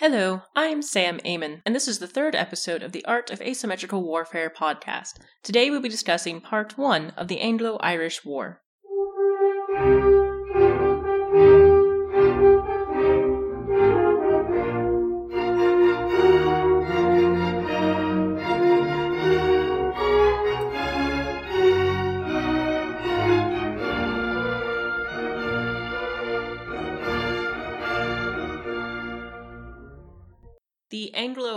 Hello, I'm Sam Amon, and this is the third episode of the Art of Asymmetrical Warfare podcast. Today we'll be discussing part one of the Anglo Irish War.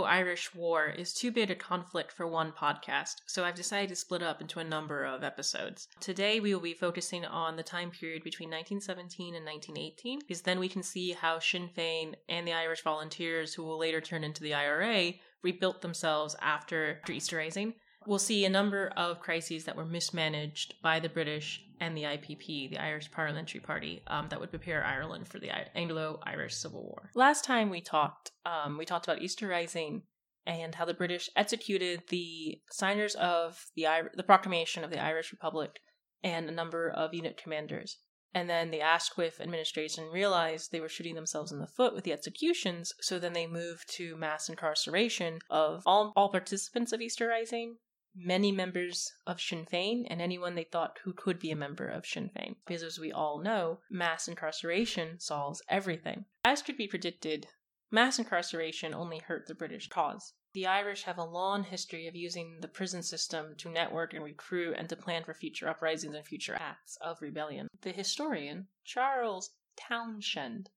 Irish War is too big a conflict for one podcast, so I've decided to split up into a number of episodes. Today we will be focusing on the time period between 1917 and 1918, because then we can see how Sinn Féin and the Irish Volunteers, who will later turn into the IRA, rebuilt themselves after Easter Rising. We'll see a number of crises that were mismanaged by the British and the IPP, the Irish Parliamentary Party, um, that would prepare Ireland for the Anglo-Irish Civil War. Last time we talked, um, we talked about Easter Rising and how the British executed the signers of the I- the proclamation of the Irish Republic and a number of unit commanders. And then the Asquith administration realized they were shooting themselves in the foot with the executions, so then they moved to mass incarceration of all, all participants of Easter Rising, many members of Sinn Féin and anyone they thought who could be a member of Sinn Féin. Because as we all know, mass incarceration solves everything. As could be predicted, mass incarceration only hurt the British cause. The Irish have a long history of using the prison system to network and recruit and to plan for future uprisings and future acts of rebellion. The historian, Charles Townshend,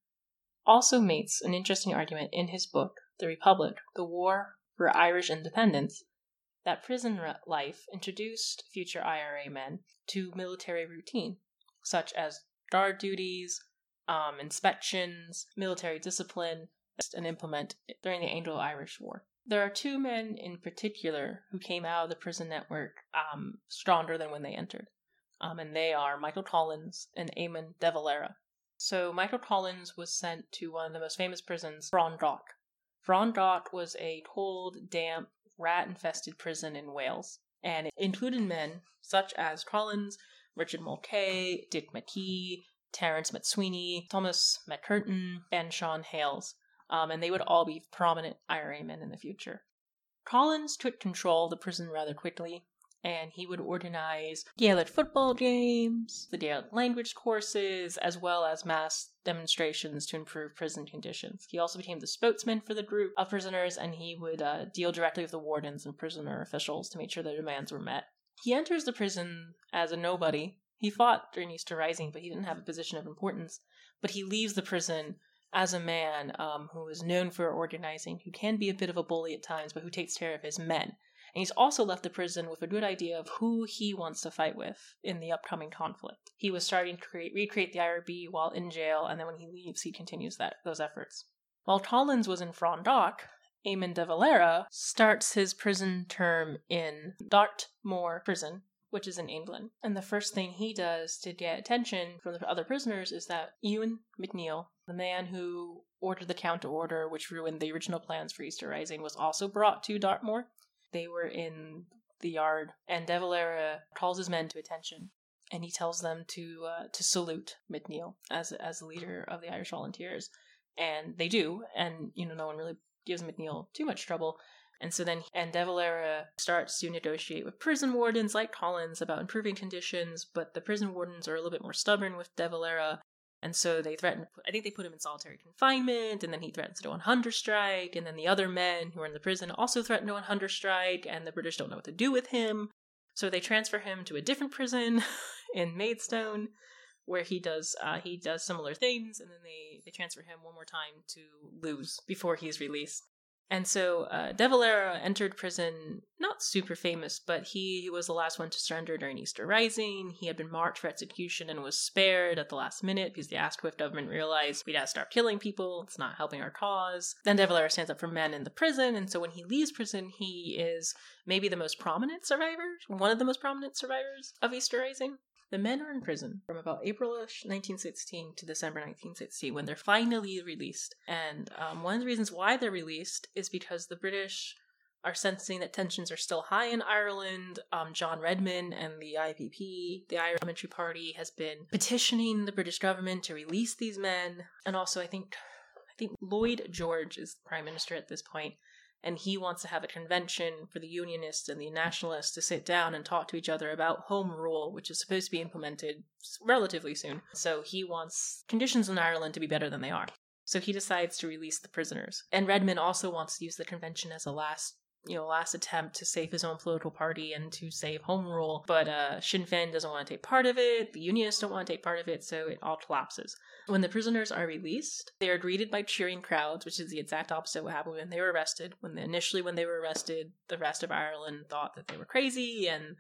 also makes an interesting argument in his book, The Republic, The War for Irish Independence, that prison life introduced future IRA men to military routine, such as guard duties, um, inspections, military discipline, and implement during the Anglo Irish War. There are two men in particular who came out of the prison network um, stronger than when they entered, um, and they are Michael Collins and Eamon de Valera. So, Michael Collins was sent to one of the most famous prisons, Frongoch. Frongoch was a cold, damp, rat infested prison in Wales, and it included men such as Collins, Richard Mulcahy, Dick McKee, Terence MacSwiney, Thomas MacCurtain, and Sean Hales, um, and they would all be prominent IRA men in the future. Collins took control of the prison rather quickly, and he would organize Gaelic football games, the Gaelic language courses, as well as mass demonstrations to improve prison conditions. He also became the spokesman for the group of prisoners, and he would uh, deal directly with the wardens and prisoner officials to make sure their demands were met. He enters the prison as a nobody. He fought during Easter Rising, but he didn't have a position of importance. But he leaves the prison as a man um, who is known for organizing, who can be a bit of a bully at times, but who takes care of his men. And he's also left the prison with a good idea of who he wants to fight with in the upcoming conflict. He was starting to create, recreate the IRB while in jail, and then when he leaves, he continues that those efforts. While Collins was in Frongoch, Eamon de Valera starts his prison term in Dartmoor Prison, which is in England. And the first thing he does to get attention from the other prisoners is that Eoin MacNeill, the man who ordered the counter order which ruined the original plans for Easter Rising, was also brought to Dartmoor. They were in the yard, and De Valera calls his men to attention, and he tells them to uh, to salute MacNeill as as the leader of the Irish Volunteers, and they do, and you know no one really gives MacNeill too much trouble. And so then, and De Valera starts to negotiate with prison wardens like Collins about improving conditions, but the prison wardens are a little bit more stubborn with De Valera, and so they threaten, I think they put him in solitary confinement, and then he threatens to go on hunger strike, and then the other men who are in the prison also threaten to go on hunger strike, and the British don't know what to do with him. So they transfer him to a different prison in Maidstone, where he does uh, he does similar things, and then they, they transfer him one more time to Lewes before he's released. And so uh, De Valera entered prison, not super famous, but he, was the last one to surrender during Easter Rising. He had been marked for execution and was spared at the last minute because the Asquith government realized we gotta start killing people. It's not helping our cause. Then De Valera stands up for men in the prison, and so when he leaves prison, he is maybe the most prominent survivor, one of the most prominent survivors of Easter Rising. The men are in prison from about Aprilish 1916 to December 1916 when they're finally released. And um, one of the reasons why they're released is because the British are sensing that tensions are still high in Ireland. Um, John Redmond and the IPP, the Irish Parliamentary Party, has been petitioning the British government to release these men. And also, I think I think Lloyd George is prime minister at this point, and he wants to have a convention for the Unionists and the Nationalists to sit down and talk to each other about home rule, which is supposed to be implemented relatively soon. So he wants conditions in Ireland to be better than they are. So he decides to release the prisoners. And Redmond also wants to use the convention as a last you know, last attempt to save his own political party and to save home rule. But uh, Sinn Féin doesn't want to take part of it. The Unionists don't want to take part of it, so it all collapses. When the prisoners are released, they are greeted by cheering crowds, which is the exact opposite of what happened when they were arrested. When they, initially, when they were arrested, the rest of Ireland thought that they were crazy and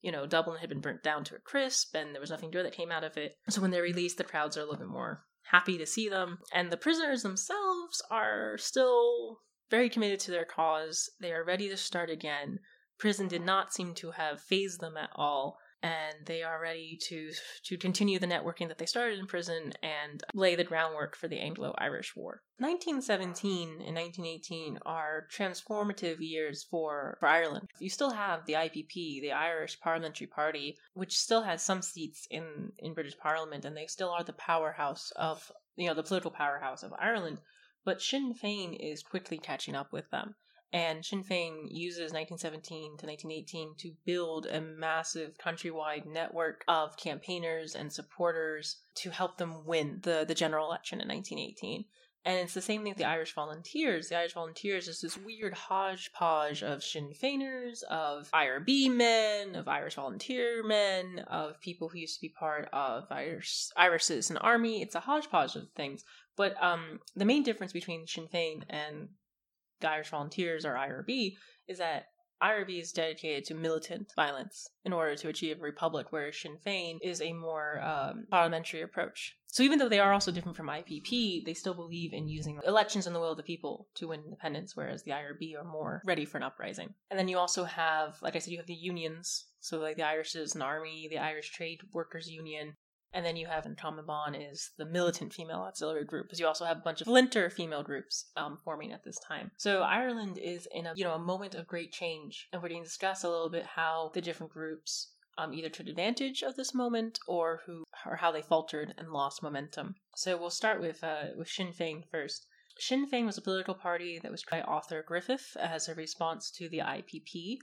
you know, Dublin had been burnt down to a crisp and there was nothing good that came out of it. So when they're released, the crowds are a little bit more happy to see them. And the prisoners themselves are still very committed to their cause. They are ready to start again. Prison did not seem to have phased them at all, and they are ready to to continue the networking that they started in prison and lay the groundwork for the Anglo-Irish War. 1917 and 1918 are transformative years for, for Ireland. You still have the IPP, the Irish Parliamentary Party, which still has some seats in in British Parliament, and they still are the powerhouse of you know the political powerhouse of Ireland. But Sinn Féin is quickly catching up with them. And Sinn Féin uses 1917 to 1918 to build a massive countrywide network of campaigners and supporters to help them win the, the general election in 1918. And it's the same thing with the Irish Volunteers. The Irish Volunteers is this weird hodgepodge of Sinn Féiners, of IRB men, of Irish Volunteer men, of people who used to be part of Irish Irish Citizen Army. It's a hodgepodge of things. But um, the main difference between Sinn Féin and the Irish Volunteers or IRB is that IRB is dedicated to militant violence in order to achieve a republic, whereas Sinn Féin is a more um, parliamentary approach. So even though they are also different from IPP, they still believe in using elections and the will of the people to win independence, whereas the IRB are more ready for an uprising. And then you also have, like I said, you have the unions, so like the Irish Citizen Army, the Irish Trade Workers Union, and then you have in Bon is the militant female auxiliary group, because you also have a bunch of flinter female groups um, forming at this time. So Ireland is in a you know a moment of great change, and we're going to discuss a little bit how the different groups um, either took advantage of this moment or who or how they faltered and lost momentum. So we'll start with uh, with Sinn Féin first. Sinn Féin was a political party that was created by Arthur Griffith as a response to the IPP,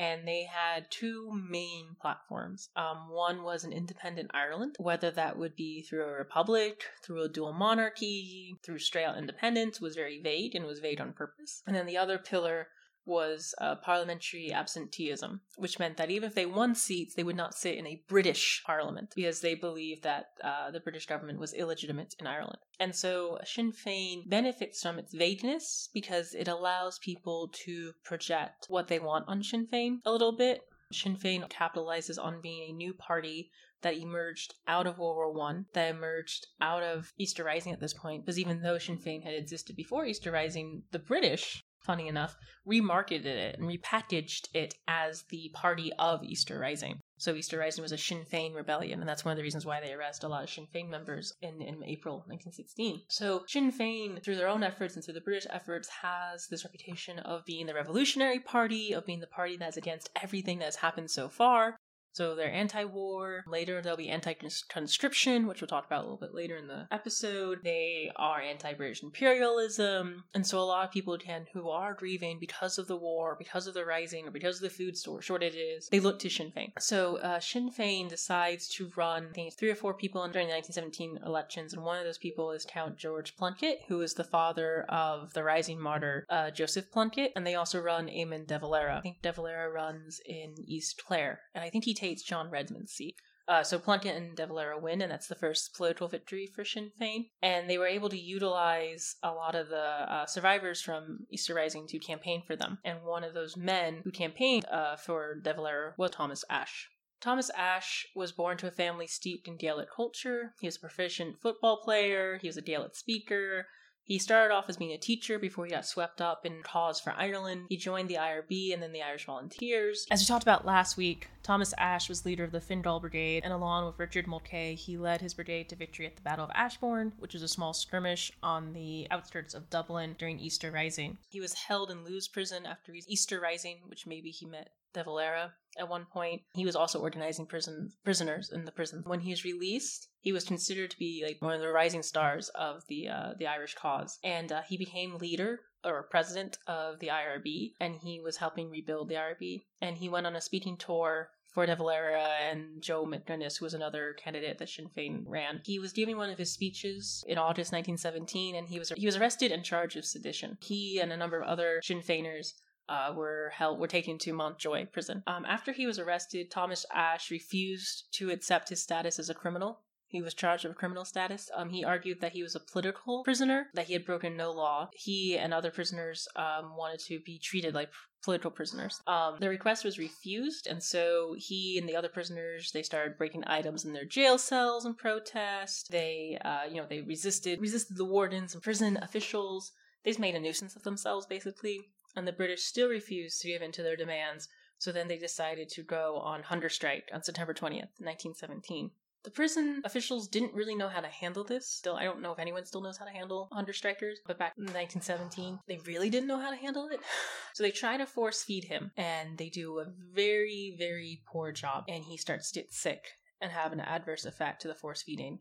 and they had two main platforms. Um, one was an independent Ireland, whether that would be through a republic, through a dual monarchy, through straight out independence, was very vague and was vague on purpose. And then the other pillar was uh, parliamentary absenteeism, which meant that even if they won seats, they would not sit in a British parliament because they believed that uh, the British government was illegitimate in Ireland. And so Sinn Féin benefits from its vagueness because it allows people to project what they want on Sinn Féin a little bit. Sinn Féin capitalizes on being a new party that emerged out of World War One, that emerged out of Easter Rising at this point, because even though Sinn Féin had existed before Easter Rising, the British funny enough, remarketed it and repackaged it as the party of Easter Rising. So Easter Rising was a Sinn Féin rebellion, and that's one of the reasons why they arrest a lot of Sinn Féin members in, in April 1916. So Sinn Féin, through their own efforts and through the British efforts, has this reputation of being the revolutionary party, of being the party that's against everything that's happened so far, so they're anti war. Later, they'll be anti conscription, which we'll talk about a little bit later in the episode. They are anti British imperialism. And so a lot of people can, who are grieving because of the war, because of the rising, or because of the food store shortages, they look to Sinn Féin. So uh, Sinn Féin decides to run, I think, three or four people during the 1917 elections. And one of those people is Count George Plunkett, who is the father of the rising martyr uh, Joseph Plunkett. And they also run Eamon de Valera. I think de Valera runs in East Clare. And I think he takes John Redmond's seat. Uh, so Plunkett and De Valera win, and that's the first political victory for Sinn Féin. And they were able to utilize a lot of the uh, survivors from Easter Rising to campaign for them. And one of those men who campaigned uh, for De Valera was Thomas Ashe. Thomas Ashe was born to a family steeped in Gaelic culture. He was a proficient football player, he was a Gaelic speaker, he started off as being a teacher before he got swept up in cause for Ireland. He joined the IRB and then the Irish Volunteers. As we talked about last week, Thomas Ashe was leader of the Fingal Brigade, and along with Richard Mulcahy, he led his brigade to victory at the Battle of Ashbourne, which was a small skirmish on the outskirts of Dublin during Easter Rising. He was held in Lewes prison after his Easter Rising, which maybe he met De Valera at one point. He was also organizing prison prisoners in the prison. When he was released, he was considered to be like one of the rising stars of the uh, the Irish cause, and uh, he became leader or president of the IRB, and he was helping rebuild the IRB. And he went on a speaking tour for De Valera and Joe McGuinness, who was another candidate that Sinn Féin ran. He was giving one of his speeches in August 1917, and he was he was arrested and charged with sedition. He and a number of other Sinn Féiners uh, were held were taken to Mountjoy prison. Um, after he was arrested, Thomas Ashe refused to accept his status as a criminal. He was charged with criminal status. Um, he argued that he was a political prisoner, that he had broken no law. He and other prisoners um, wanted to be treated like political prisoners. Um, the request was refused, and so he and the other prisoners they started breaking items in their jail cells in protest. They, uh, you know, they resisted resisted the wardens and prison officials. They just made a nuisance of themselves, basically, and the British still refused to give in to their demands. So then they decided to go on hunger strike on September 20th, 1917. The prison officials didn't really know how to handle this. Still, I don't know if anyone still knows how to handle hunger strikers, but back in 1917, they really didn't know how to handle it. So they try to force feed him, and they do a very, very poor job, and he starts to get sick and have an adverse effect to the force feeding.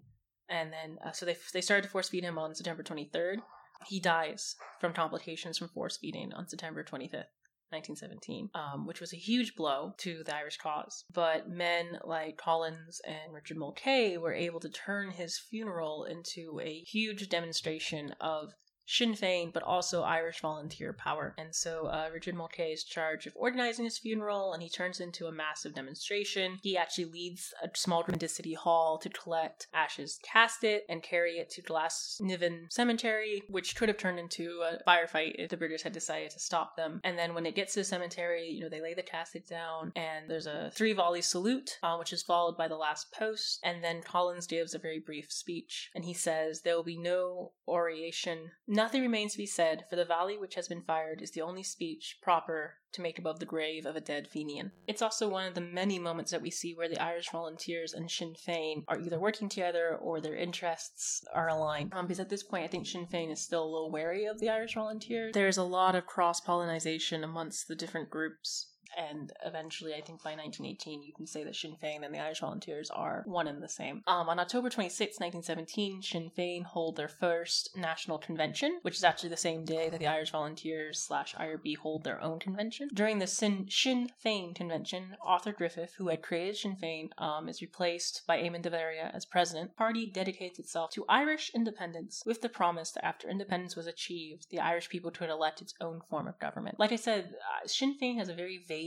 And then, uh, so they, they started to force feed him on September 23rd. He dies from complications from force feeding on September 25th. 1917, um, which was a huge blow to the Irish cause. But men like Collins and Richard Mulcahy were able to turn his funeral into a huge demonstration of Sinn Féin, but also Irish volunteer power. And so uh, Richard Mulcahy is charged of organizing his funeral, and he turns into a massive demonstration. He actually leads a small group into City Hall to collect Ashe's cast it, and carry it to Glasnevin Cemetery, which could have turned into a firefight if the British had decided to stop them. And then when it gets to the cemetery, you know, they lay the casket down, and there's a three volley salute, uh, which is followed by the last post. And then Collins gives a very brief speech, and he says, There will be no oration, Nothing remains to be said, for the volley which has been fired is the only speech proper to make above the grave of a dead Fenian. It's also one of the many moments that we see where the Irish volunteers and Sinn Féin are either working together or their interests are aligned. Um, because at this point, I think Sinn Féin is still a little wary of the Irish volunteers. There's a lot of cross pollination amongst the different groups and eventually, I think by 1918, you can say that Sinn Féin and the Irish Volunteers are one and the same. Um, on October 26, 1917, Sinn Féin hold their first national convention, which is actually the same day that the Irish Volunteers slash IRB hold their own convention. During the Sinn, Féin convention, Arthur Griffith, who had created Sinn Féin, um, is replaced by Eamon de Valera as president. The party dedicates itself to Irish independence with the promise that after independence was achieved, the Irish people could elect its own form of government. Like I said, uh, Sinn Féin has a very vague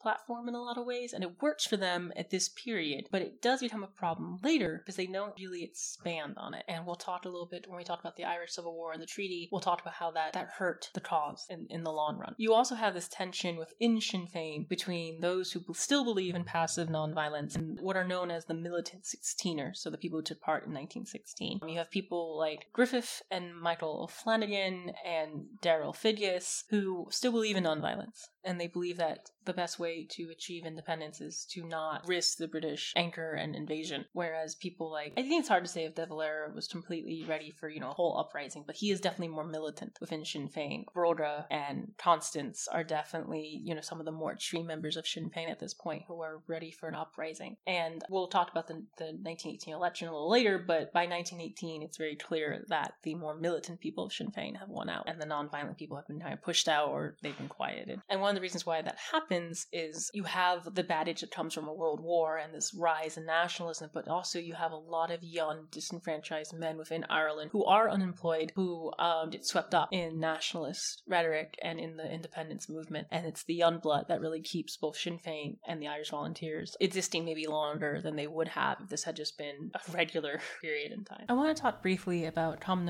platform in a lot of ways, and it works for them at this period, but it does become a problem later because they don't really expand on it. And we'll talk a little bit when we talk about the Irish Civil War and the treaty, we'll talk about how that, that hurt the cause in, in the long run. You also have this tension within Sinn Féin between those who still believe in passive nonviolence and what are known as the militant Sixteeners, so the people who took part in 1916. You have people like Griffith and Michael Flanagan and Darrell Figgis who still believe in nonviolence and they believe that the best way to achieve independence is to not risk the British anchor and invasion. Whereas people like, I think it's hard to say if De Valera was completely ready for, you know, a whole uprising, but he is definitely more militant within Sinn Féin. Brugha and Constance are definitely, you know, some of the more extreme members of Sinn Féin at this point who are ready for an uprising. And we'll talk about the, the 1918 election a little later, but by 1918, it's very clear that the more militant people of Sinn Féin have won out and the non-violent people have been kind of pushed out or they've been quieted. And one of the reasons why that happens is you have the baggage that comes from a world war and this rise in nationalism, but also you have a lot of young, disenfranchised men within Ireland who are unemployed, who um, get swept up in nationalist rhetoric and in the independence movement. And it's the young blood that really keeps both Sinn Féin and the Irish Volunteers existing maybe longer than they would have if this had just been a regular period in time. I want to talk briefly about Tom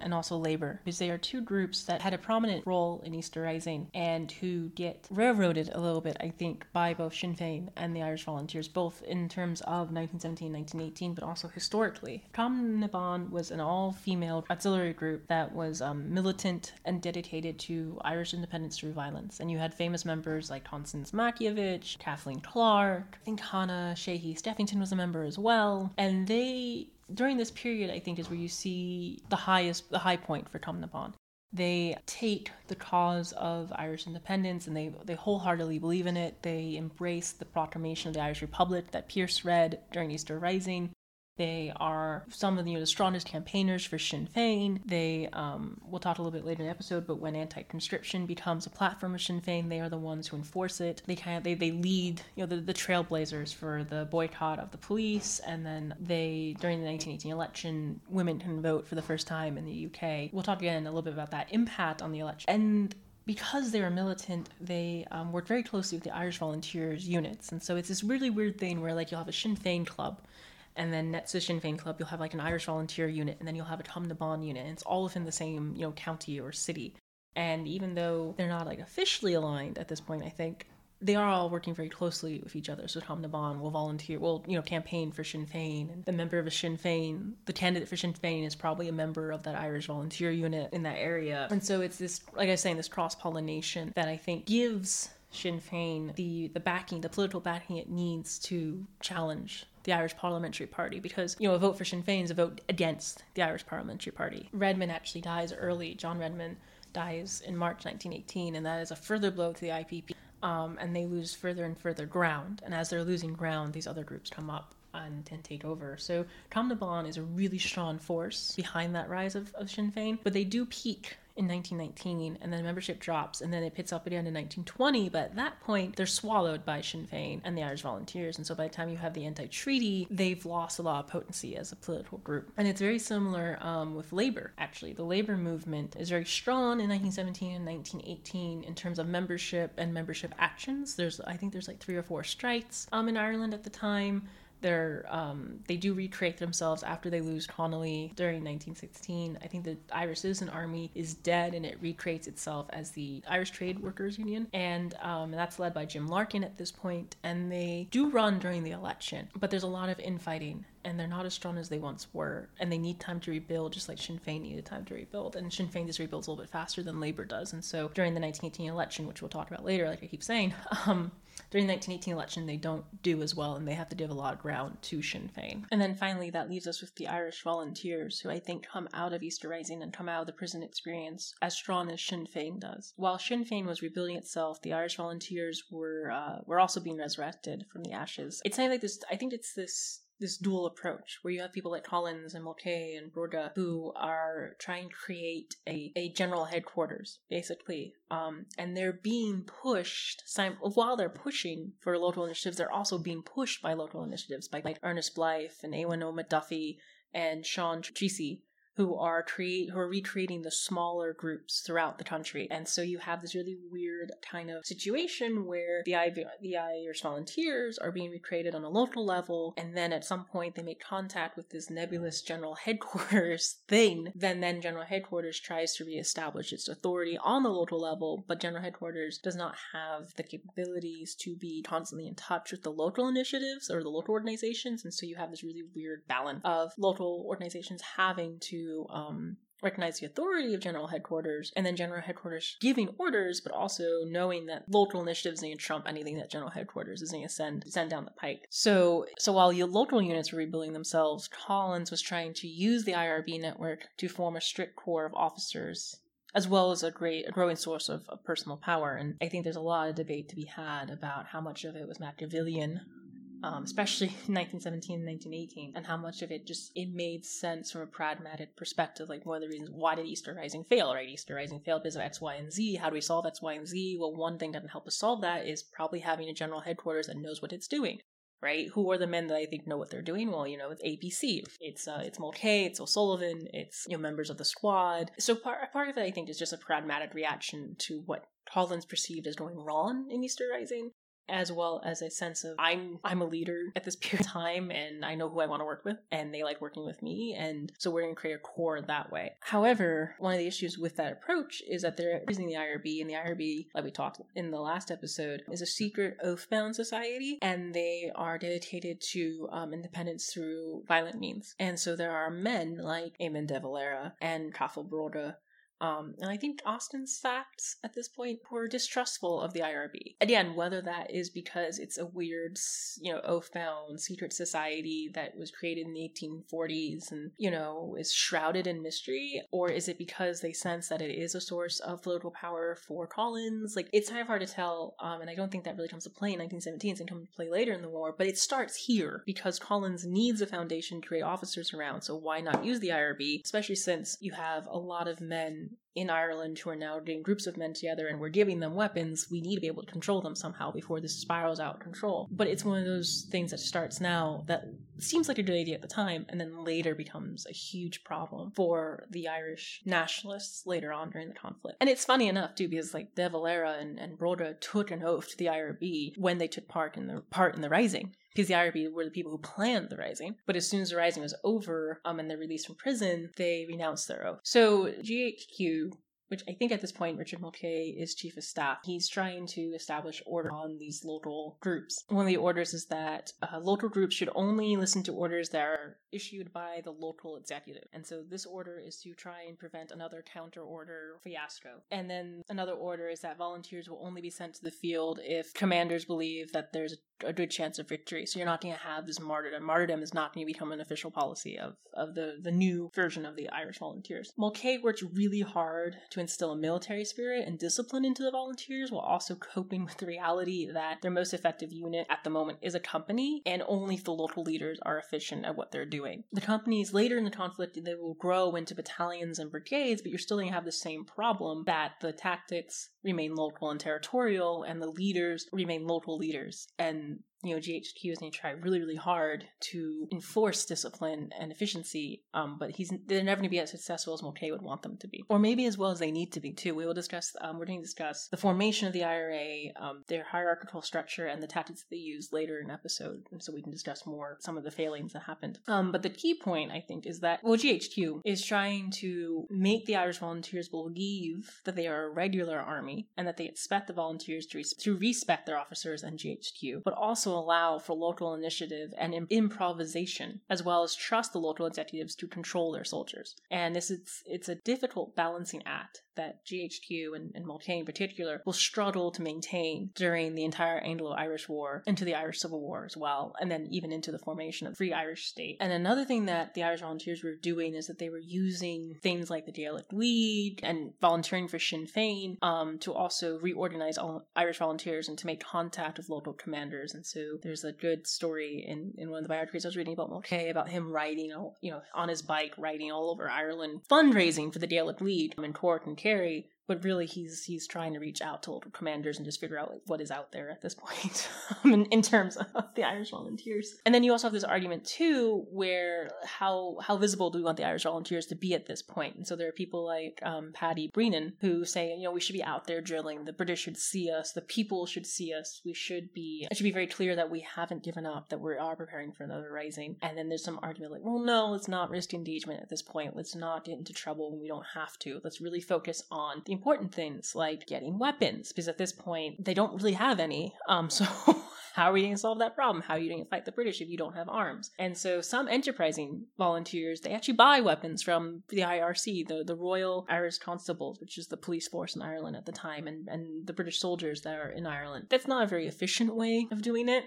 and also Labour, because they are two groups that had a prominent role in Easter Rising and who get get railroaded a little bit, I think, by both Sinn Féin and the Irish Volunteers, both in terms of 1917, 1918, but also historically. Cumann na mBan was an all female auxiliary group that was um, militant and dedicated to Irish independence through violence. And you had famous members like Constance Markievicz, Kathleen Clarke, I think Hannah Sheehy Skeffington was a member as well. And they during this period, I think, is where you see the highest, the high point for Cumann na mBan. They take the cause of Irish independence and they, they wholeheartedly believe in it. They embrace the proclamation of the Irish Republic that Pearse read during Easter Rising. They are some of the, you know, strongest campaigners for Sinn Féin. They, um, we'll talk a little bit later in the episode, but when anti-conscription becomes a platform of Sinn Féin, they are the ones who enforce it. They kind of they, they lead, you know, the, the trailblazers for the boycott of the police, and then they during the 1918 election, women can vote for the first time in the UK. We'll talk again a little bit about that impact on the election and because they were militant, they um, worked very closely with the Irish Volunteers units. And so it's this really weird thing where, like, you'll have a Sinn Féin club and then next to Sinn Féin Club, you'll have like an Irish volunteer unit, and then you'll have a Tom Bon unit, and it's all within the same, you know, county or city. And even though they're not like officially aligned at this point, I think they are all working very closely with each other. So Cumann na mBan will volunteer, will you know, campaign for Sinn Féin, and the member of a Sinn Féin, the candidate for Sinn Féin is probably a member of that Irish volunteer unit in that area. And so it's this, like I was saying, this cross pollination that I think gives Sinn Féin the the backing, the political backing it needs to challenge the Irish Parliamentary Party because, you know, a vote for Sinn Féin is a vote against the Irish Parliamentary Party. Redmond actually dies early. John Redmond dies in March 1918, and that is a further blow to the IPP. Um, and they lose further and further ground. And as they're losing ground, these other groups come up and, and take over. So Cumann na mBan is a really strong force behind that rise of, of Sinn Féin, but they do peak in 1919, and then membership drops, and then it picks up again in 1920. But at that point, they're swallowed by Sinn Féin and the Irish Volunteers, and so by the time you have the anti-treaty, they've lost a lot of potency as a political group. And it's very similar um, with labor. Actually, the labor movement is very strong in 1917 and 1918 in terms of membership and membership actions. There's, I think, there's like three or four strikes um, in Ireland at the time. They're um, they do recreate themselves after they lose Connolly during 1916. I think the Irish Citizen Army is dead and it recreates itself as the Irish Trade Workers Union, and um, that's led by Jim Larkin at this point. And they do run during the election, but there's a lot of infighting and they're not as strong as they once were, and they need time to rebuild, just like Sinn Féin needed time to rebuild. And Sinn Féin just rebuilds a little bit faster than Labour does. And so during the 1918 election, which we'll talk about later, like I keep saying, um, during the 1918 election, they don't do as well, and they have to give a lot of ground to Sinn Féin. And then finally, that leaves us with the Irish Volunteers, who I think come out of Easter Rising and come out of the prison experience as strong as Sinn Féin does. While Sinn Féin was rebuilding itself, the Irish Volunteers were uh, were also being resurrected from the ashes. It's of like this. I think it's this this dual approach where you have people like Collins and Mulcahy and Brugha who are trying to create a, a general headquarters, basically. Um, and they're being pushed, while they're pushing for local initiatives, they're also being pushed by local initiatives by like Ernest Blythe and Eoin O'Duffy and Sean Treacy who are create who are recreating the smaller groups throughout the country. And so you have this really weird kind of situation where the the Irish volunteers are being recreated on a local level, and then at some point they make contact with this nebulous general headquarters thing. Then then general headquarters tries to reestablish its authority on the local level, but general headquarters does not have the capabilities to be constantly in touch with the local initiatives or the local organizations, and so you have this really weird balance of local organizations having to um, recognize the authority of general headquarters and then general headquarters giving orders but also knowing that local initiatives need to trump anything that general headquarters is going to send send down the pike. So so while your local units were rebuilding themselves collins was trying to use the irb network to form a strict core of officers as well as a great a growing source of, of personal power and i think there's a lot of debate to be had about how much of it was machiavellian um, especially in 1917 and 1918, and how much of it just it made sense from a pragmatic perspective. Like one of the reasons why did Easter Rising fail? Right, Easter Rising failed because of X, Y, and Z. How do we solve X, Y, and Z? Well, one thing that can help us solve that is probably having a general headquarters that knows what it's doing. Right? Who are the men that I think know what they're doing? Well, you know, it's ABC. It's uh, it's Mulcahy, it's O'Sullivan, it's you know members of the squad. So part part of it, I think, is just a pragmatic reaction to what Collins perceived as going wrong in Easter Rising, as well as a sense of I'm I'm a leader at this period of time and I know who I want to work with and they like working with me and so we're going to create a core that way. However, one of the issues with that approach is that they're using the IRB and the IRB, like we talked in the last episode, is a secret oath-bound society and they are dedicated to um, independence through violent means. And so there are men like Eamon de Valera and Cathal Brugha Um, and I think Austin Stack at this point were distrustful of the IRB. Again, whether that is because it's a weird, you know, oath-bound secret society that was created in the 1840s and, you know, is shrouded in mystery, or is it because they sense that it is a source of political power for Collins? Like, it's kind of hard to tell, um, and I don't think that really comes to play in 1917. It's going to come to play later in the war, but it starts here because Collins needs a foundation to create officers around, so why not use the IRB, especially since you have a lot of men in Ireland who are now getting groups of men together and we're giving them weapons, we need to be able to control them somehow before this spirals out of control. But it's one of those things that starts now that seems like a good idea at the time and then later becomes a huge problem for the Irish nationalists later on during the conflict. And it's funny enough too because like De Valera and, and Brugha took an oath to the IRB when they took part in the part in the rising because the IRB were the people who planned the rising. But as soon as the rising was over um, and they're released from prison, they renounced their oath. So GHQ which I think at this point Richard Mulcahy is chief of staff. He's trying to establish order on these local groups. One of the orders is that uh, local groups should only listen to orders that are issued by the local executive. And so this order is to try and prevent another counter order fiasco. And then another order is that volunteers will only be sent to the field if commanders believe that there's a good chance of victory. So you're not going to have this martyrdom. Martyrdom is not going to become an official policy of, of the, the new version of the Irish volunteers. Mulcahy worked really hard to instill a military spirit and discipline into the volunteers while also coping with the reality that their most effective unit at the moment is a company and only if the local leaders are efficient at what they're doing. The companies later in the conflict, they will grow into battalions and brigades, but you're still going to have the same problem that the tactics remain local and territorial and the leaders remain local leaders. And you know, GHQ is going to try really, really hard to enforce discipline and efficiency, um, but he's they're never going to be as successful as Mulcahy would want them to be, or maybe as well as they need to be too. We will discuss. Um, we're going to discuss the formation of the IRA, um, their hierarchical structure, and the tactics that they use later in episode, and so we can discuss more some of the failings that happened. Um, but the key point, I think, is that well, GHQ is trying to make the Irish Volunteers believe that they are a regular army and that they expect the volunteers to, res- to respect their officers and GHQ, but also allow for local initiative and improvisation, as well as trust the local executives to control their soldiers. And this is it's a difficult balancing act that GHQ and, and Mulcahy in particular will struggle to maintain during the entire Anglo-Irish War, into the Irish Civil War as well, and then even into the formation of the Free Irish State. And another thing that the Irish Volunteers were doing is that they were using things like the Gaelic League and volunteering for Sinn Féin um, to also reorganize all Irish volunteers and to make contact with local commanders. And so there's a good story in, in one of the biographies I was reading about Mulcahy about him riding, you know, on his bike, riding all over Ireland, fundraising for the Gaelic League in Cork and Kerry but really he's he's trying to reach out to local commanders and just figure out like, what is out there at this point um, in, in terms of the irish volunteers. And then you also have this argument too where how how visible do we want the irish volunteers to be at this point? and so there are people like um, paddy breenan who say you know we should be out there drilling. The british should see us. The people should see us. We should be it should be very clear that we haven't given up that we are preparing for another rising. And then there's some argument like well no let's not risk engagement at this point. Let's not get into trouble when we don't have to. Let's really focus on the important things like getting weapons, because at this point they don't really have any. Um, so how are you going to solve that problem? How are you going to fight the British if you don't have arms? And so some enterprising volunteers they actually buy weapons from the IRC, the the Royal Irish Constables, which is the police force in Ireland at the time, and and the British soldiers that are in Ireland. That's not a very efficient way of doing it.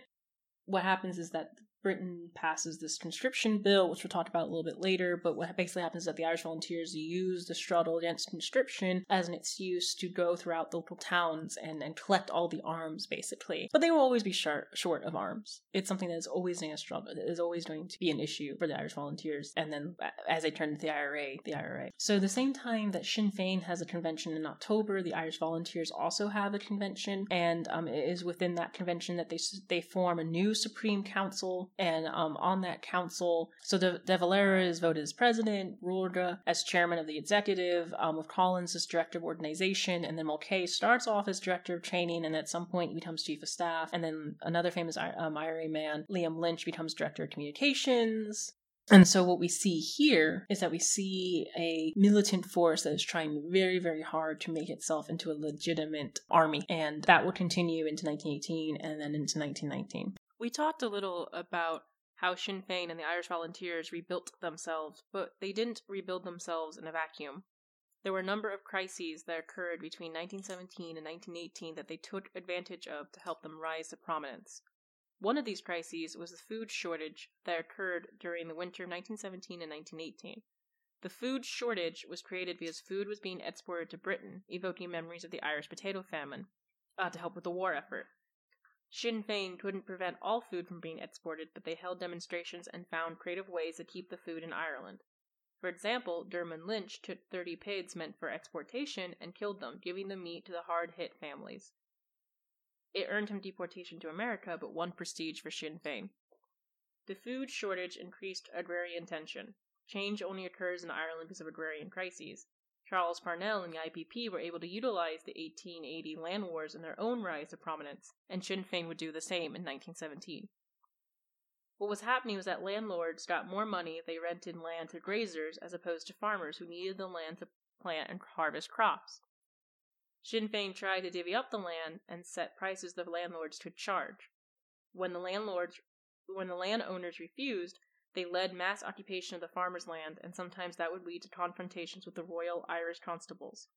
What happens is that Britain passes this conscription bill, which we'll talk about a little bit later. But what basically happens is that the Irish Volunteers use the struggle against conscription as an excuse to go throughout the local towns and, and collect all the arms, basically. But they will always be short, short of arms. It's something that is always going to struggle. that is always going to be an issue for the Irish Volunteers. And then as they turn to the IRA, the IRA. So the same time that Sinn Féin has a convention in October, the Irish Volunteers also have a convention, and um, it is within that convention that they they form a new Supreme Council and um, on that council, so De, De Valera is voted as president, Brugha as chairman of the executive, um, with Collins as director of organization, and then Mulcahy starts off as director of training, and at some point he becomes chief of staff, and then another famous um, IRA man, Liam Lynch, becomes director of communications. And so what we see here is that we see a militant force that is trying very, very hard to make itself into a legitimate army. And that will continue into 1918 and then into 1919. We talked a little about how Sinn Féin and the Irish Volunteers rebuilt themselves, but they didn't rebuild themselves in a vacuum. There were a number of crises that occurred between 1917 and 1918 that they took advantage of to help them rise to prominence. One of these crises was the food shortage that occurred during the winter of 1917 and 1918. The food shortage was created because food was being exported to Britain, evoking memories of the Irish potato famine, uh, to help with the war effort. Sinn Fein couldn't prevent all food from being exported, but they held demonstrations and found creative ways to keep the food in Ireland. For example, Dermot Lynch took 30 pigs meant for exportation and killed them, giving the meat to the hard hit families. It earned him deportation to America, but won prestige for Sinn Fein. The food shortage increased agrarian tension. Change only occurs in Ireland because of agrarian crises. Charles Parnell and the IPP were able to utilize the 1880 land wars in their own rise to prominence, and Sinn Fein would do the same in 1917. What was happening was that landlords got more money if they rented land to grazers as opposed to farmers who needed the land to plant and harvest crops. Sinn Fein tried to divvy up the land and set prices the landlords could charge. When the landlords when the landowners refused, they led mass occupation of the farmers' land, and sometimes that would lead to confrontations with the Royal Irish Constables.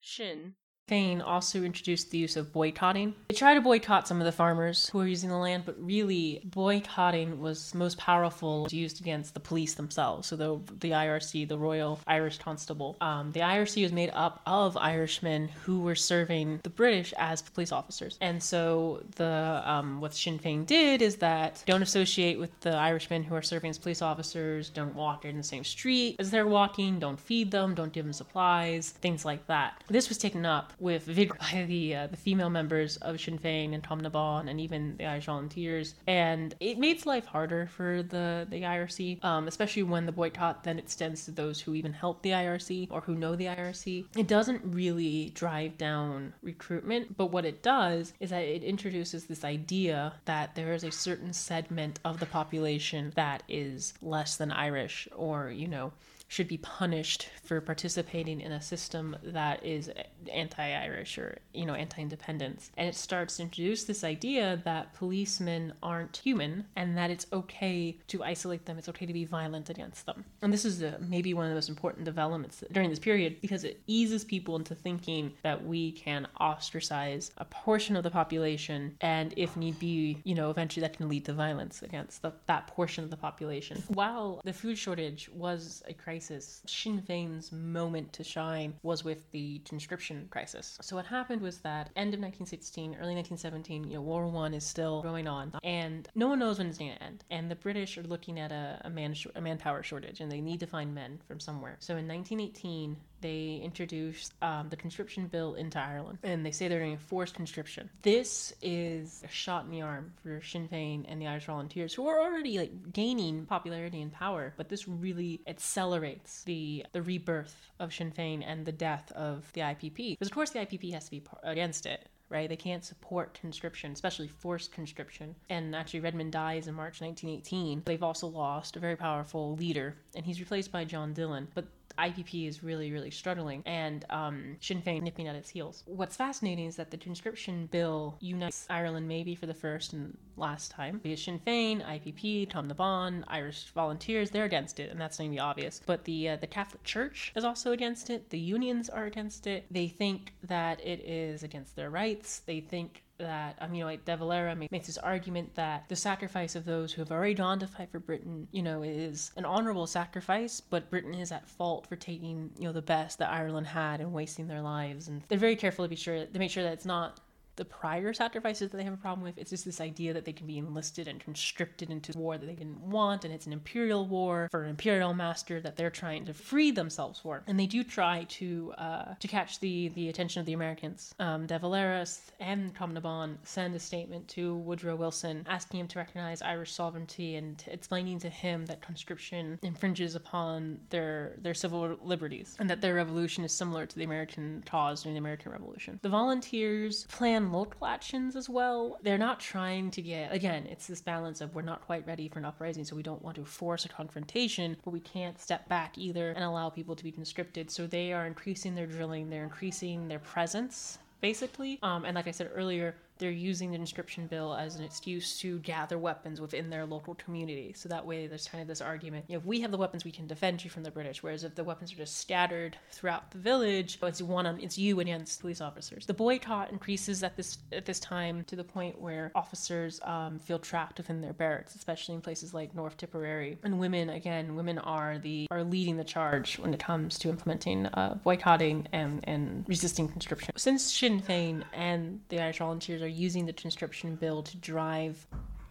Sinn, Fein also introduced the use of boycotting. They tried to boycott some of the farmers who were using the land, but really boycotting was most powerful used against the police themselves. So the the IRC, the Royal Irish Constable, um, the IRC was made up of Irishmen who were serving the British as police officers. And so the um, what Sinn Fein did is that don't associate with the Irishmen who are serving as police officers. Don't walk in the same street as they're walking. Don't feed them. Don't give them supplies. Things like that. This was taken up with vigor by the uh, the female members of Sinn Féin and Cumann na mBan and even the Irish Volunteers, and it makes life harder for the the IRC, um, especially when the boycott then extends to those who even help the IRC or who know the IRC. It doesn't really drive down recruitment, but what it does is that it introduces this idea that there is a certain segment of the population that is less than Irish or you know should be punished for participating in a system that is anti-Irish or you know anti-independence. And it starts to introduce this idea that policemen aren't human and that it's okay to isolate them. It's okay to be violent against them. And this is maybe one of the most important developments during this period because it eases people into thinking that we can ostracize a portion of the population and if need be, you know, eventually that can lead to violence against the, that portion of the population. While the food shortage was a crisis crisis. Sinn Féin's moment to shine was with the conscription crisis. So what happened was that end of 1916, early 1917, you know, World War One is still going on, and no one knows when it's going to end. And the British are looking at a, a man a manpower shortage, and they need to find men from somewhere. So in 1918, they introduce um, the conscription bill into Ireland, and they say they're doing forced conscription. This is a shot in the arm for Sinn Féin and the Irish Volunteers, who are already like gaining popularity and power, but this really accelerates the the rebirth of Sinn Féin and the death of the IPP, because of course the IPP has to be against it right? They can't support conscription, especially forced conscription. And actually, Redmond dies in March 1918. They've also lost a very powerful leader, and he's replaced by John Dillon. But IPP is really, really struggling, and um, Sinn Féin nipping at its heels. What's fascinating is that the conscription bill unites Ireland maybe for the first and last time because Sinn Féin, IPP, Cumann na mBan, Irish Volunteers, they're against it, and that's going to be obvious. But the uh, the Catholic Church is also against it. The unions are against it. They think that it is against their rights. They think that um, you know like De Valera makes this argument that the sacrifice of those who have already gone to fight for Britain, you know, is an honorable sacrifice, but Britain is at fault for taking you know the best that Ireland had and wasting their lives, and they're very careful to be sure they make sure that it's not the prior sacrifices that they have a problem with. It's just this idea that they can be enlisted and conscripted into war that they didn't want, and it's an imperial war for an imperial master that they're trying to free themselves for. And they do try to uh, to catch the the attention of the Americans. Um, De Valera and Cumann na mBan send a statement to Woodrow Wilson asking him to recognize Irish sovereignty and explaining to him that conscription infringes upon their their civil liberties and that their revolution is similar to the American cause during the American Revolution. The volunteers plan local actions as well. They're not trying to get, again, it's this balance of we're not quite ready for an uprising, so we don't want to force a confrontation, but we can't step back either and allow people to be conscripted. So they are increasing their drilling, they're increasing their presence basically. Um, and like I said earlier, they're using the conscription bill as an excuse to gather weapons within their local community. So that way, there's kind of this argument: you know, if we have the weapons, we can defend you from the British. Whereas if the weapons are just scattered throughout the village, it's one on it's you against police officers. The boycott increases at this at this time to the point where officers um, feel trapped within their barracks, especially in places like North Tipperary. And women, again, women are the are leading the charge when it comes to implementing uh, boycotting and and resisting conscription. Since Sinn Féin and the Irish Volunteers are using the conscription bill to drive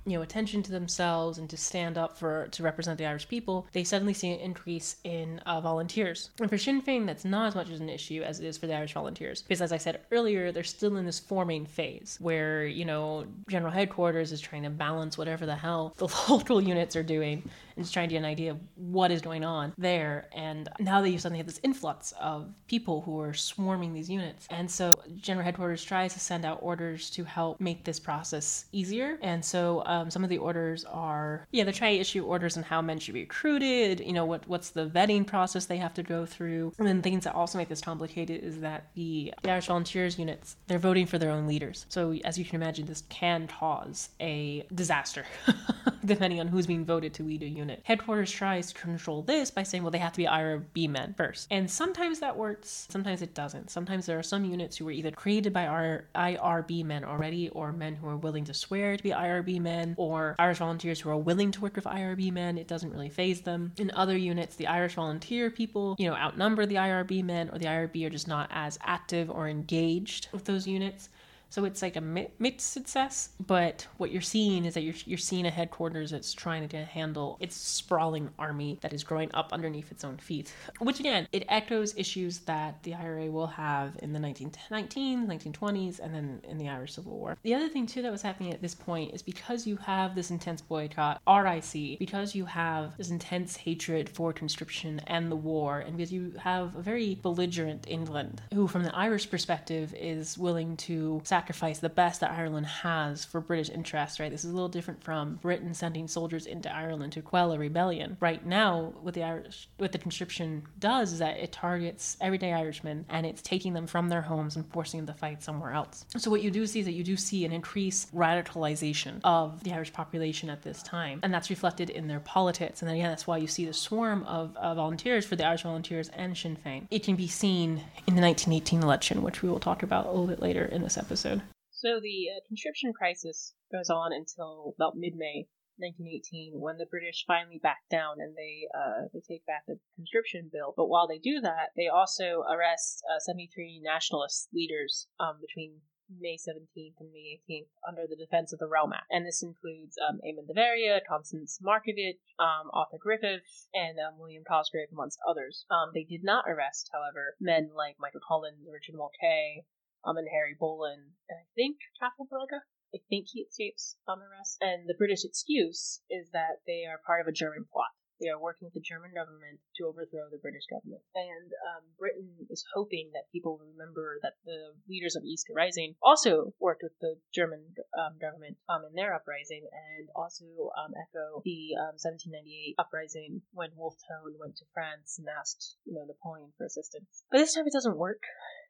you know attention to themselves and to stand up for to represent the Irish people, they suddenly see an increase in uh, volunteers. And for Sinn Féin, that's not as much as an issue as it is for the Irish Volunteers, because as I said earlier, they're still in this forming phase where you know General Headquarters is trying to balance whatever the hell the local units are doing and just trying to get an idea of what is going on there. And now that you suddenly have this influx of people who are swarming these units, and so General Headquarters tries to send out orders to help make this process easier. And so um, some of the orders are, yeah, they're trying to issue orders on how men should be recruited. You know, what what's the vetting process they have to go through, and then things that also make this complicated is that the, the Irish Volunteers units they're voting for their own leaders. So as you can imagine, this can cause a disaster. depending on who's being voted to lead a unit. Headquarters tries to control this by saying, well, they have to be IRB men first. And sometimes that works, sometimes it doesn't. Sometimes there are some units who were either created by our IRB men already, or men who are willing to swear to be IRB men, or Irish volunteers who are willing to work with IRB men. It doesn't really phase them. In other units, the Irish volunteer people, you know, outnumber the IRB men, or the IRB are just not as active or engaged with those units. So it's like a mixed success, but what you're seeing is that you're, you're seeing a headquarters that's trying to handle its sprawling army that is growing up underneath its own feet. Which again, it echoes issues that the IRA will have in the 1919s, 1920s, and then in the Irish Civil War. The other thing too that was happening at this point is because you have this intense boycott, RIC, because you have this intense hatred for conscription and the war, and because you have a very belligerent England, who from the Irish perspective is willing to sacrifice the best that Ireland has for British interests, right? This is a little different from Britain sending soldiers into Ireland to quell a rebellion. Right now, what the Irish, what the conscription does is that it targets everyday Irishmen and it's taking them from their homes and forcing them to fight somewhere else. So what you do see is that you do see an increased radicalization of the Irish population at this time, and that's reflected in their politics. And then again, that's why you see the swarm of uh, volunteers for the Irish Volunteers and Sinn Féin. It can be seen in the 1918 election, which we will talk about a little bit later in this episode. So the uh, conscription crisis goes on until about mid-May 1918 when the British finally back down and they uh, they take back the conscription bill. But while they do that, they also arrest uh, 73 nationalist leaders um, between May 17th and May 18th under the Defense of the Realm Act. And this includes um, Eamon de Valera, Constance Markievicz, um, Arthur Griffith, and um, William Cosgrave, amongst others. Um, they did not arrest, however, men like Michael Collins, Richard Mulcahy, um, and Harry Boland, and I think Cathal I think he escapes um, arrest. And the British excuse is that they are part of a German plot. They are working with the German government to overthrow the British government. And um, Britain is hoping that people remember that the leaders of Easter Rising also worked with the German um, government um, in their uprising and also um, echo the 1798 um, uprising when Wolfe Tone went to France and asked, you know, Napoleon for assistance. But this time it doesn't work.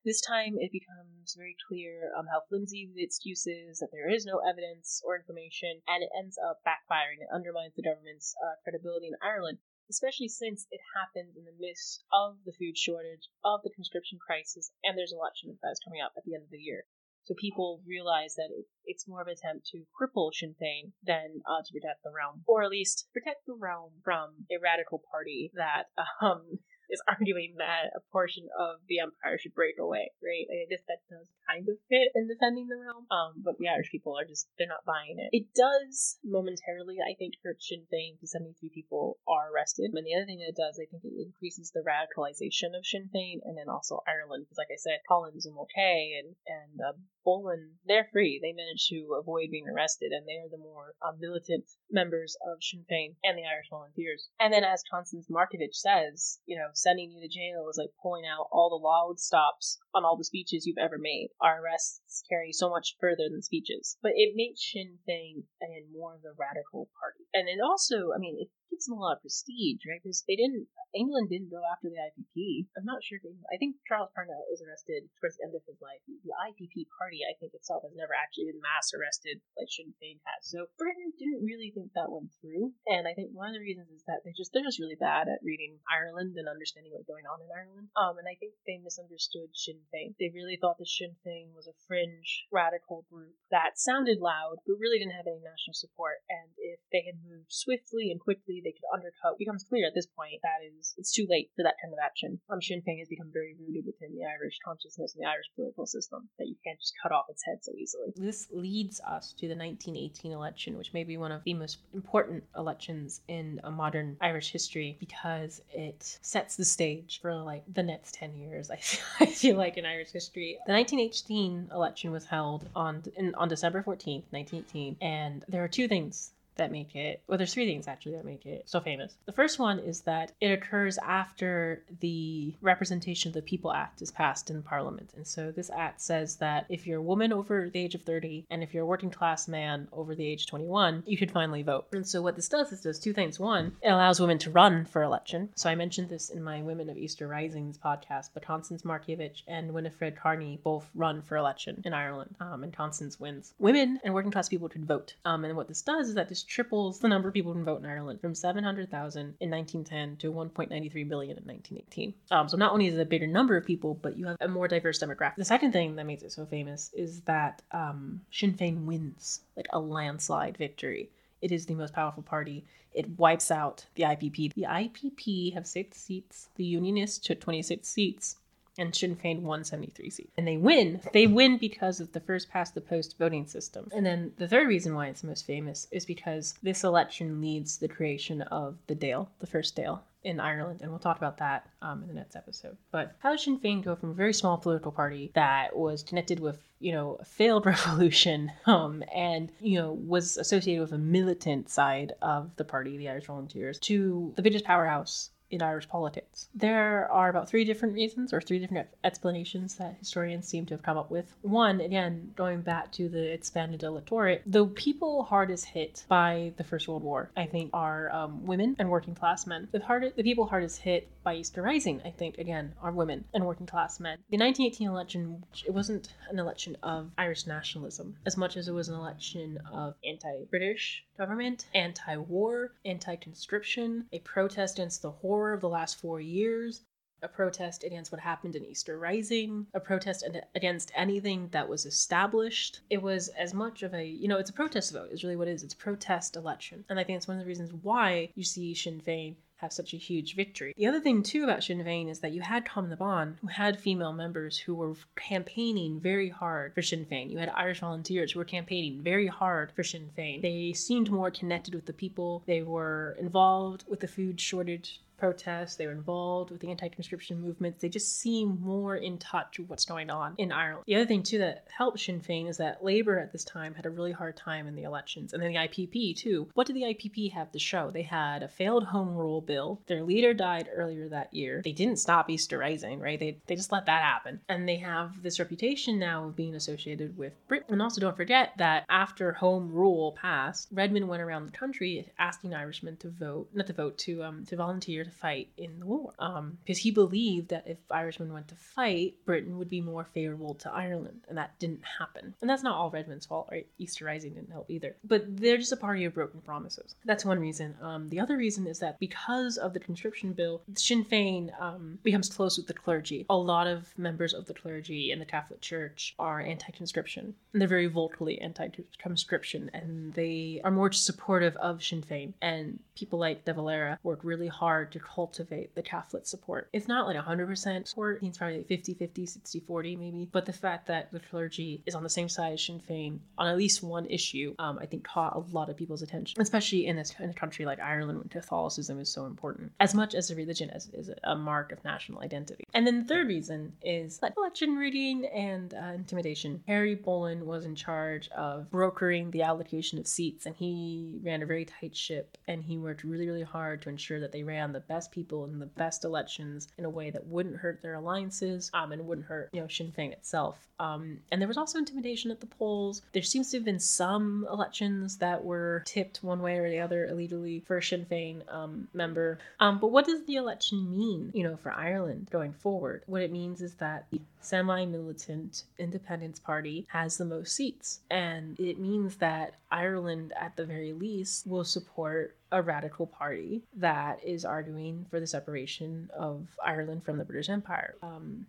This time it becomes very clear um, how flimsy the excuse is, that there is no evidence or information, and it ends up backfiring. It undermines the government's uh, credibility in Ireland, especially since it happens in the midst of the food shortage, of the conscription crisis, and there's an election that is coming up at the end of the year. So people realize that it, it's more of an attempt to cripple Sinn Féin than uh, to protect the realm, or at least protect the realm from a radical party that um, is arguing that a portion of the empire should break away, right? I guess that does kind of fit in defending the realm. Um, but the Irish people are just they're not buying it. It does momentarily, I think, hurt Sinn Féin because 73 people are arrested. And the other thing that it does, I think, it increases the radicalization of Sinn Féin and then also Ireland because, like I said, Collins and Mulcahy and and uh, Boland, they're free. They manage to avoid being arrested, and they are the more uh, militant members of Sinn Féin and the Irish Volunteers. And then, as Constance Markievicz says, you know, sending you to jail is like pulling out all the loud stops on all the speeches you've ever made. Our arrests carry so much further than speeches. But it makes Sinn Féin and more of the radical party. And it also, I mean, it gives them a lot of prestige, right? Because they didn't, England didn't go after the IPP. I'm not sure if England, I think Charles Parnell is arrested towards the end of his life. The IPP party, I think itself, has never actually been mass arrested like Sinn Féin has. So Britain didn't really think that went through. And I think one of the reasons is that they just they're just really bad at reading Ireland and understanding what's going on in Ireland. Um, and I think they misunderstood Sinn Féin. They really thought that Sinn Féin was a fringe radical group that sounded loud but really didn't have any national support. And if they had moved swiftly and quickly, they could undercut. It becomes clear at this point that is it's too late for that kind of action. Um, Sinn Féin has become very rooted within the Irish consciousness and the Irish political system that you can't just cut off its head so easily. This leads us to the 1918 election, which may be one of the most important elections in modern Irish history because it sets the stage for like the next 10 years. I feel, I feel like in Irish history, the 1918 election was held on on December 14th, 1918, and there are two things that make it well there's three things actually that make it so famous. The first one is that it occurs after the representation of the people act is passed in parliament. And so this act says that if you're a woman over the age of 30 and if you're a working class man over the age of 21 you could finally vote. And so what this does is does two things. One it allows women to run for election. So i mentioned this in my women of easter risings podcast but constance markievicz and winifred carney both run for election in ireland um, and constance wins. Women and working class people could vote. Um, and what this does is that this triples the number of people who can vote in Ireland from 700,000 in 1910 to 1.93 billion in 1918. Um, so not only is it a bigger number of people, but you have a more diverse demographic. The second thing that makes it so famous is that um, Sinn Féin wins like a landslide victory. It is the most powerful party. It wipes out the IPP. The IPP have six seats. The Unionists took 26 seats and Sinn Féin won 73 seats. And they win. They win because of the first past the post voting system. And then the third reason why it's most famous is because this election leads the creation of the Dáil, the first Dáil in Ireland, and we'll talk about that um, in the next episode. But how did Sinn Féin go from a very small political party that was connected with, you know, a failed revolution, um, and you know was associated with a militant side of the party, the Irish Volunteers, to the biggest powerhouse in Irish politics. There are about three different reasons or three different explanations that historians seem to have come up with. One, again, going back to the expanded electorate, the people hardest hit by the First World War, I think, are um, women and working class men. The, hard, the people hardest hit by Easter Rising, I think, again, are women and working class men. The 1918 election, it wasn't an election of Irish nationalism as much as it was an election of anti-British government, anti-war, anti-conscription, a protest against the horror horror of the last four years, a protest against what happened in Easter Rising, a protest against anything that was established. It was as much of a, you know, it's a protest vote, is really what it is. It's protest election. And I think it's one of the reasons why you see Sinn Féin have such a huge victory. The other thing too about Sinn Féin is that you had Cumann na mBan, who had female members who were campaigning very hard for Sinn Féin. You had Irish volunteers who were campaigning very hard for Sinn Féin. They seemed more connected with the people. They were involved with the food shortage protests, they were involved with the anti conscription movements. They just seem more in touch with what's going on in Ireland. The other thing, too, that helped Sinn Féin is that Labour at this time had a really hard time in the elections, and then the IPP, too. What did the IPP have to show? They had a failed home rule bill. Their leader died earlier that year. They didn't stop Easter Rising, right? They, they just let that happen. And they have this reputation now of being associated with Britain. And also, don't forget that after home rule passed, Redmond went around the country asking Irishmen to vote, not to vote, to um to volunteer to fight in the war. Um, because he believed that if Irishmen went to fight, Britain would be more favorable to Ireland, and that didn't happen. And that's not all Redmond's fault, right? Easter Rising didn't help either. But they're just a party of broken promises. That's one reason. Um, the other reason is that because of the conscription bill, Sinn Féin um, becomes close with the clergy. A lot of members of the clergy in the Catholic Church are anti-conscription, and they're very vocally anti-conscription, and they are more supportive of Sinn Féin. And people like De Valera work really hard to to cultivate the Catholic support. It's not like 100% support, it's probably like 50 50, 60 40 maybe. But the fact that the clergy is on the same side as Sinn Féin on at least one issue, um, I think caught a lot of people's attention, especially in, this, in a country like Ireland when Catholicism is so important, as much as a religion as is a mark of national identity. And then the third reason is election rigging and uh, intimidation. Harry Boland was in charge of brokering the allocation of seats, and he ran a very tight ship, and he worked really, really hard to ensure that they ran the best people in the best elections in a way that wouldn't hurt their alliances um, and wouldn't hurt, you know, Sinn Féin itself. Um, and there was also intimidation at the polls. There seems to have been some elections that were tipped one way or the other illegally for a Sinn Féin um, member. Um, but what does the election mean, you know, for Ireland going forward? What it means is that the semi-militant Independence Party has the most seats, and it means that Ireland, at the very least, will support a radical party that is arguing for the separation of Ireland from the British Empire. Um,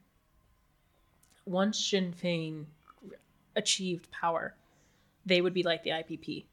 once Sinn Féin achieved power, they would be like the IPP.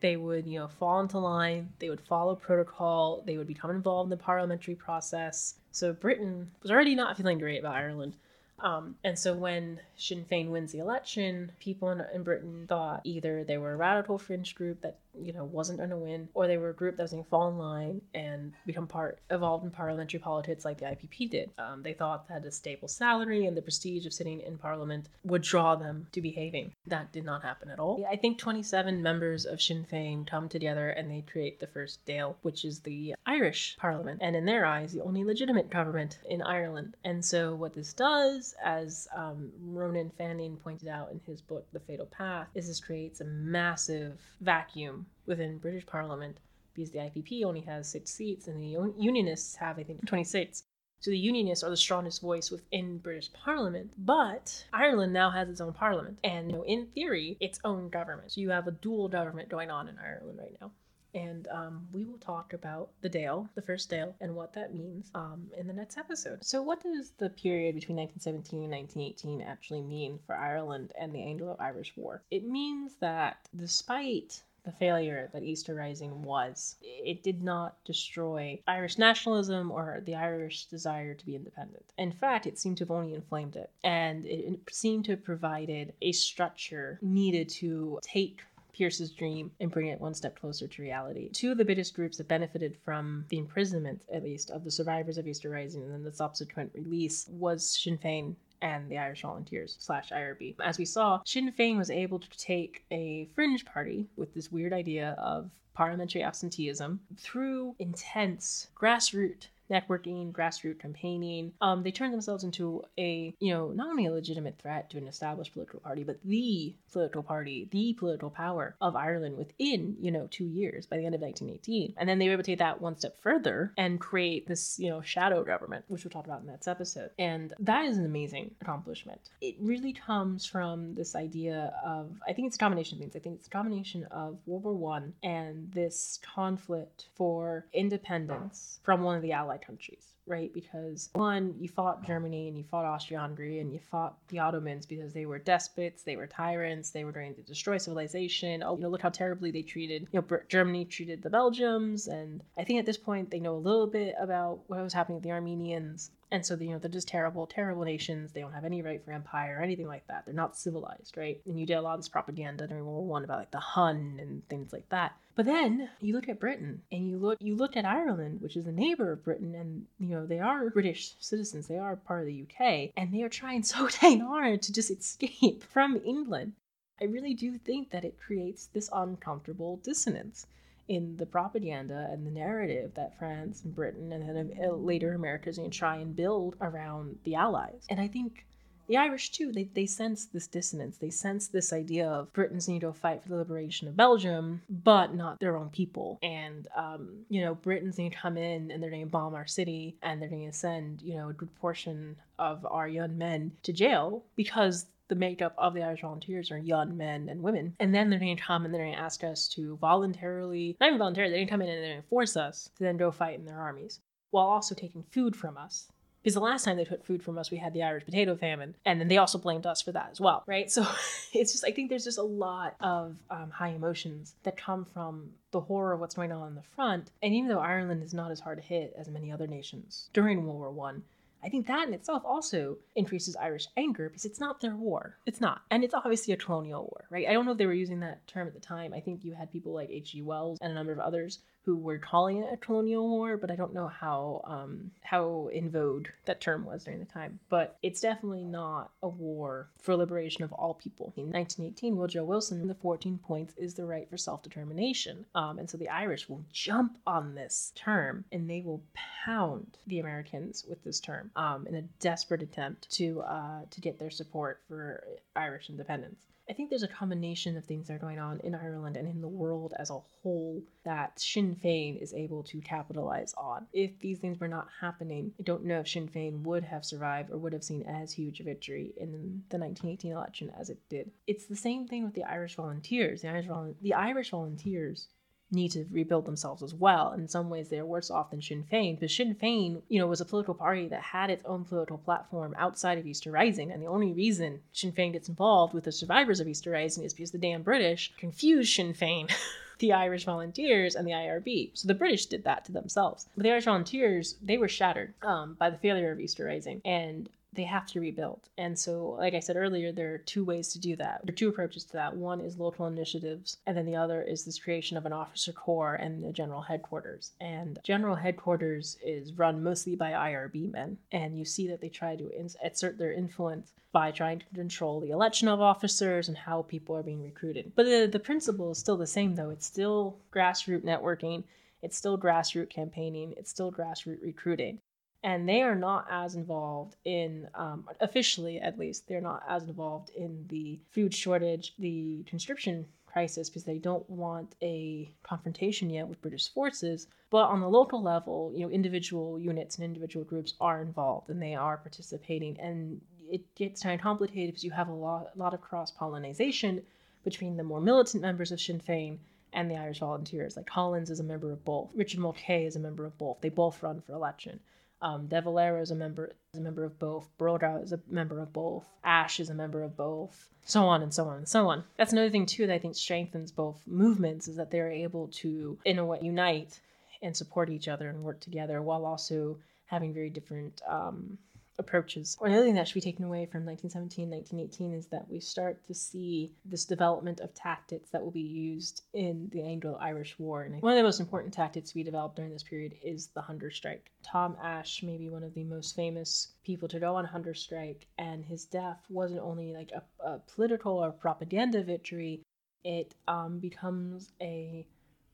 They would, you know, fall into line, they would follow protocol, they would become involved in the parliamentary process. So Britain was already not feeling great about Ireland. Um, and so when Sinn Féin wins the election, people in, in Britain thought either they were a radical fringe group that you know wasn't going to win, or they were a group that was going to fall in line and become part evolved in parliamentary politics like the IPP did. Um, they thought that a stable salary and the prestige of sitting in parliament would draw them to behaving. That did not happen at all. I think 27 members of Sinn Féin come together and they create the first Dáil, which is the Irish parliament, and in their eyes, the only legitimate government in Ireland. And so what this does, as um, Ronan Fanning pointed out in his book The Fatal Path, is this creates a massive vacuum within British Parliament because the IPP only has six seats and the Unionists have, I think, 20 seats. So the Unionists are the strongest voice within British Parliament, but Ireland now has its own parliament and, you know, in theory, its own government. So you have a dual government going on in Ireland right now and um, we will talk about the Dáil, the first Dáil, and what that means um, in the next episode. So, what does the period between 1917 and 1918 actually mean for Ireland and the Anglo Irish War? It means that despite the failure that Easter Rising was. It did not destroy Irish nationalism or the Irish desire to be independent. In fact, it seemed to have only inflamed it. And it seemed to have provided a structure needed to take Pearse's dream and bring it one step closer to reality. Two of the biggest groups that benefited from the imprisonment, at least, of the survivors of Easter Rising and then the subsequent release was Sinn Féin and the Irish Volunteers slash IRB. As we saw, Sinn Féin was able to take a fringe party with this weird idea of parliamentary absenteeism through intense grassroots networking, grassroots campaigning. Um, they turned themselves into a, you know, not only a legitimate threat to an established political party, but the political party, the political power of Ireland within, you know, two years by the end of 1918. And then they were able to take that one step further and create this, you know, shadow government, which we'll talk about in that episode. And that is an amazing accomplishment. It really comes from this idea of, I think it's a combination of things. I think it's a combination of World War One and this conflict for independence from one of the Allied countries, right? Because one, you fought Germany and you fought Austria-Hungary and you fought the Ottomans because they were despots, they were tyrants, they were trying to destroy civilization. Oh, you know, look how terribly they treated, you know, Germany treated the Belgians, and I think at this point they know a little bit about what was happening with the Armenians. And so, you know, they're just terrible, terrible nations. They don't have any right for empire or anything like that. They're not civilized, right? And you did a lot of this propaganda during World War One about like the Hun and things like that. But then you look at Britain and you look you look at Ireland, which is a neighbor of Britain, and you know they are British citizens. They are part of the UK, and they are trying so dang hard to just escape from England. I really do think that it creates this uncomfortable dissonance in the propaganda and the narrative that France and Britain and then uh, later America is going to try and build around the Allies. And I think the Irish too, they, they sense this dissonance. They sense this idea of Britain's need to fight for the liberation of Belgium, but not their own people. And, um, you know, Britain's going to come in and they're going to bomb our city and they're going to send, you know, a good portion of our young men to jail because the makeup of the Irish Volunteers are young men and women. And then they're going to come and they're going to ask us to voluntarily, not even voluntarily, they're going to come in and they're going to force us to then go fight in their armies while also taking food from us. Because the last time they took food from us, we had the Irish potato famine, and then they also blamed us for that as well, right? So it's just, I think there's just a lot of um, high emotions that come from the horror of what's going on in the front. And even though Ireland is not as hard to hit as many other nations during World War One, I think that in itself also increases Irish anger because it's not their war. It's not. And it's obviously a colonial war, right? I don't know if they were using that term at the time. I think you had people like H.G. Wells and a number of others who were calling it a colonial war, but I don't know how um, how in vogue that term was during the time. But it's definitely not a war for liberation of all people. In 1918, Woodrow Wilson, the 14 points is the right for self determination, um, and so the Irish will jump on this term and they will pound the Americans with this term um, in a desperate attempt to uh, to get their support for Irish independence. I think there's a combination of things that are going on in Ireland and in the world as a whole that Sinn Féin is able to capitalize on. If these things were not happening, I don't know if Sinn Féin would have survived or would have seen as huge a victory in the 1918 election as it did. It's the same thing with the Irish Volunteers. The Irish, the Irish Volunteers need to rebuild themselves as well. In some ways, they're worse off than Sinn Féin, but Sinn Féin, you know, was a political party that had its own political platform outside of Easter Rising, and the only reason Sinn Féin gets involved with the survivors of Easter Rising is because the damn British confused Sinn Féin. the Irish Volunteers and the IRB. So the British did that to themselves. But the Irish Volunteers, they were shattered um, by the failure of Easter Rising. And they have to rebuild. And so, like I said earlier, there are two ways to do that. There are two approaches to that. One is local initiatives, and then the other is this creation of an officer corps and the general headquarters. And general headquarters is run mostly by IRB men, and you see that they try to exert their influence by trying to control the election of officers and how people are being recruited. But the, the principle is still the same, though. It's still grassroots networking. It's still grassroots campaigning. It's still grassroots recruiting and they are not as involved in um, officially at least they're not as involved in the food shortage the conscription crisis because they don't want a confrontation yet with british forces. But on the local level you know individual units and individual groups are involved and they are participating. And it gets kind of complicated because you have a lot, a lot of cross pollination between the more militant members of sinn féin and the irish volunteers. Like collins is a member of both. Richard mulcahy is a member of both. They both run for election um, De Valera is a member is a member of both. Brugha is a member of both. Ashe is a member of both. So on and so on and so on. That's another thing too that I think strengthens both movements is that they're able to, in a way, unite and support each other and work together while also having very different um, approaches. Another thing that should be taken away from 1917, 1918 is that we start to see this development of tactics that will be used in the Anglo-Irish War. And one of the most important tactics we developed during this period is the hunger strike. Tom Ashe may be one of the most famous people to go on hunger strike, and his death wasn't only like a, a political or propaganda victory, it um, becomes a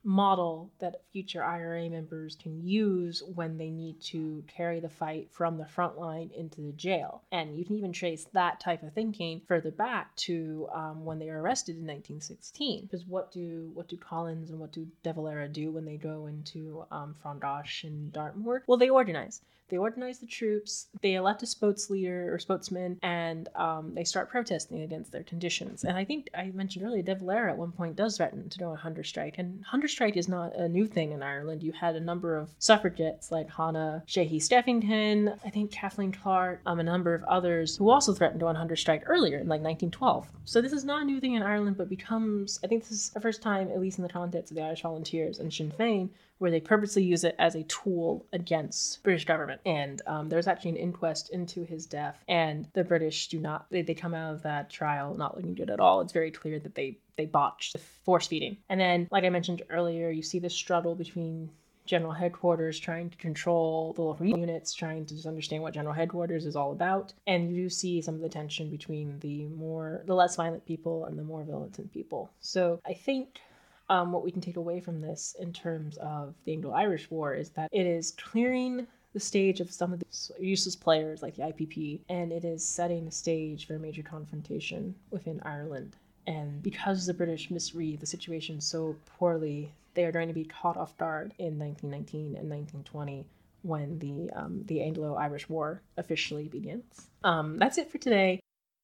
model that future IRA members can use when they need to carry the fight from the front line into the jail. And you can even trace that type of thinking further back to um, when they were arrested in 1916. Because what do what do Collins and what do De Valera do when they go into um, Frongoch and Dartmoor? Well, they organize. They organize the troops, they elect a spokes leader or spokesman, and um, they start protesting against their conditions. And I think I mentioned earlier, De Valera at one point does threaten to do a hunger strike. And hunger strike is not a new thing in Ireland. You had a number of suffragettes like Hannah Sheehy Skeffington, I think Kathleen Clarke, um, a number of others who also threatened to do a hunger strike earlier in like 1912. So this is not a new thing in Ireland, but becomes, I think this is the first time, at least in the context of the Irish Volunteers and Sinn Féin, where they purposely use it as a tool against British government. And um, there's actually an inquest into his death, and the British do not they, they come out of that trial not looking good at all. It's very clear that they they botched the force feeding. And then, like I mentioned earlier, you see the struggle between general headquarters trying to control the local units, trying to just understand what general headquarters is all about. And you do see some of the tension between the more, the less violent people and the more militant people. So I think um, what we can take away from this in terms of the Anglo Irish War is that it is clearing the stage of some of the useless players like the IPP, and it is setting the stage for a major confrontation within Ireland. And because the British misread the situation so poorly, they are going to be caught off guard in 1919 and 1920 when the um, the Anglo-Irish War officially begins. Um, that's it for today.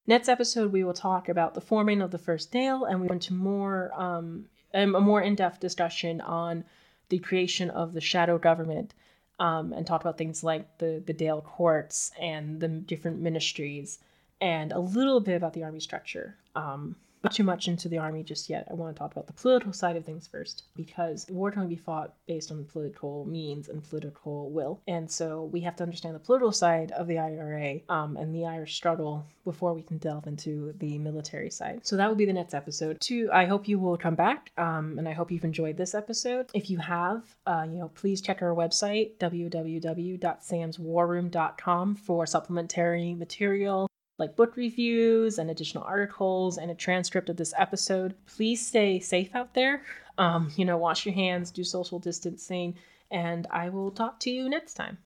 Next episode, we will talk about the forming of the first Dáil, and we go into more um, um, a more in-depth discussion on the creation of the shadow government um, and talk about things like the the Dáil courts and the different ministries and a little bit about the army structure. Um, too much into the army just yet. I want to talk about the political side of things first because war can only be fought based on political means and political will. And so we have to understand the political side of the IRA um, and the Irish struggle before we can delve into the military side. So that will be the next episode. Two, I hope you will come back um, and I hope you've enjoyed this episode. If you have, uh, you know, please check our website, www.samswarroom.com for supplementary material like book reviews and additional articles and a transcript of this episode. Please stay safe out there. Um, you know, wash your hands, do social distancing, and I will talk to you next time.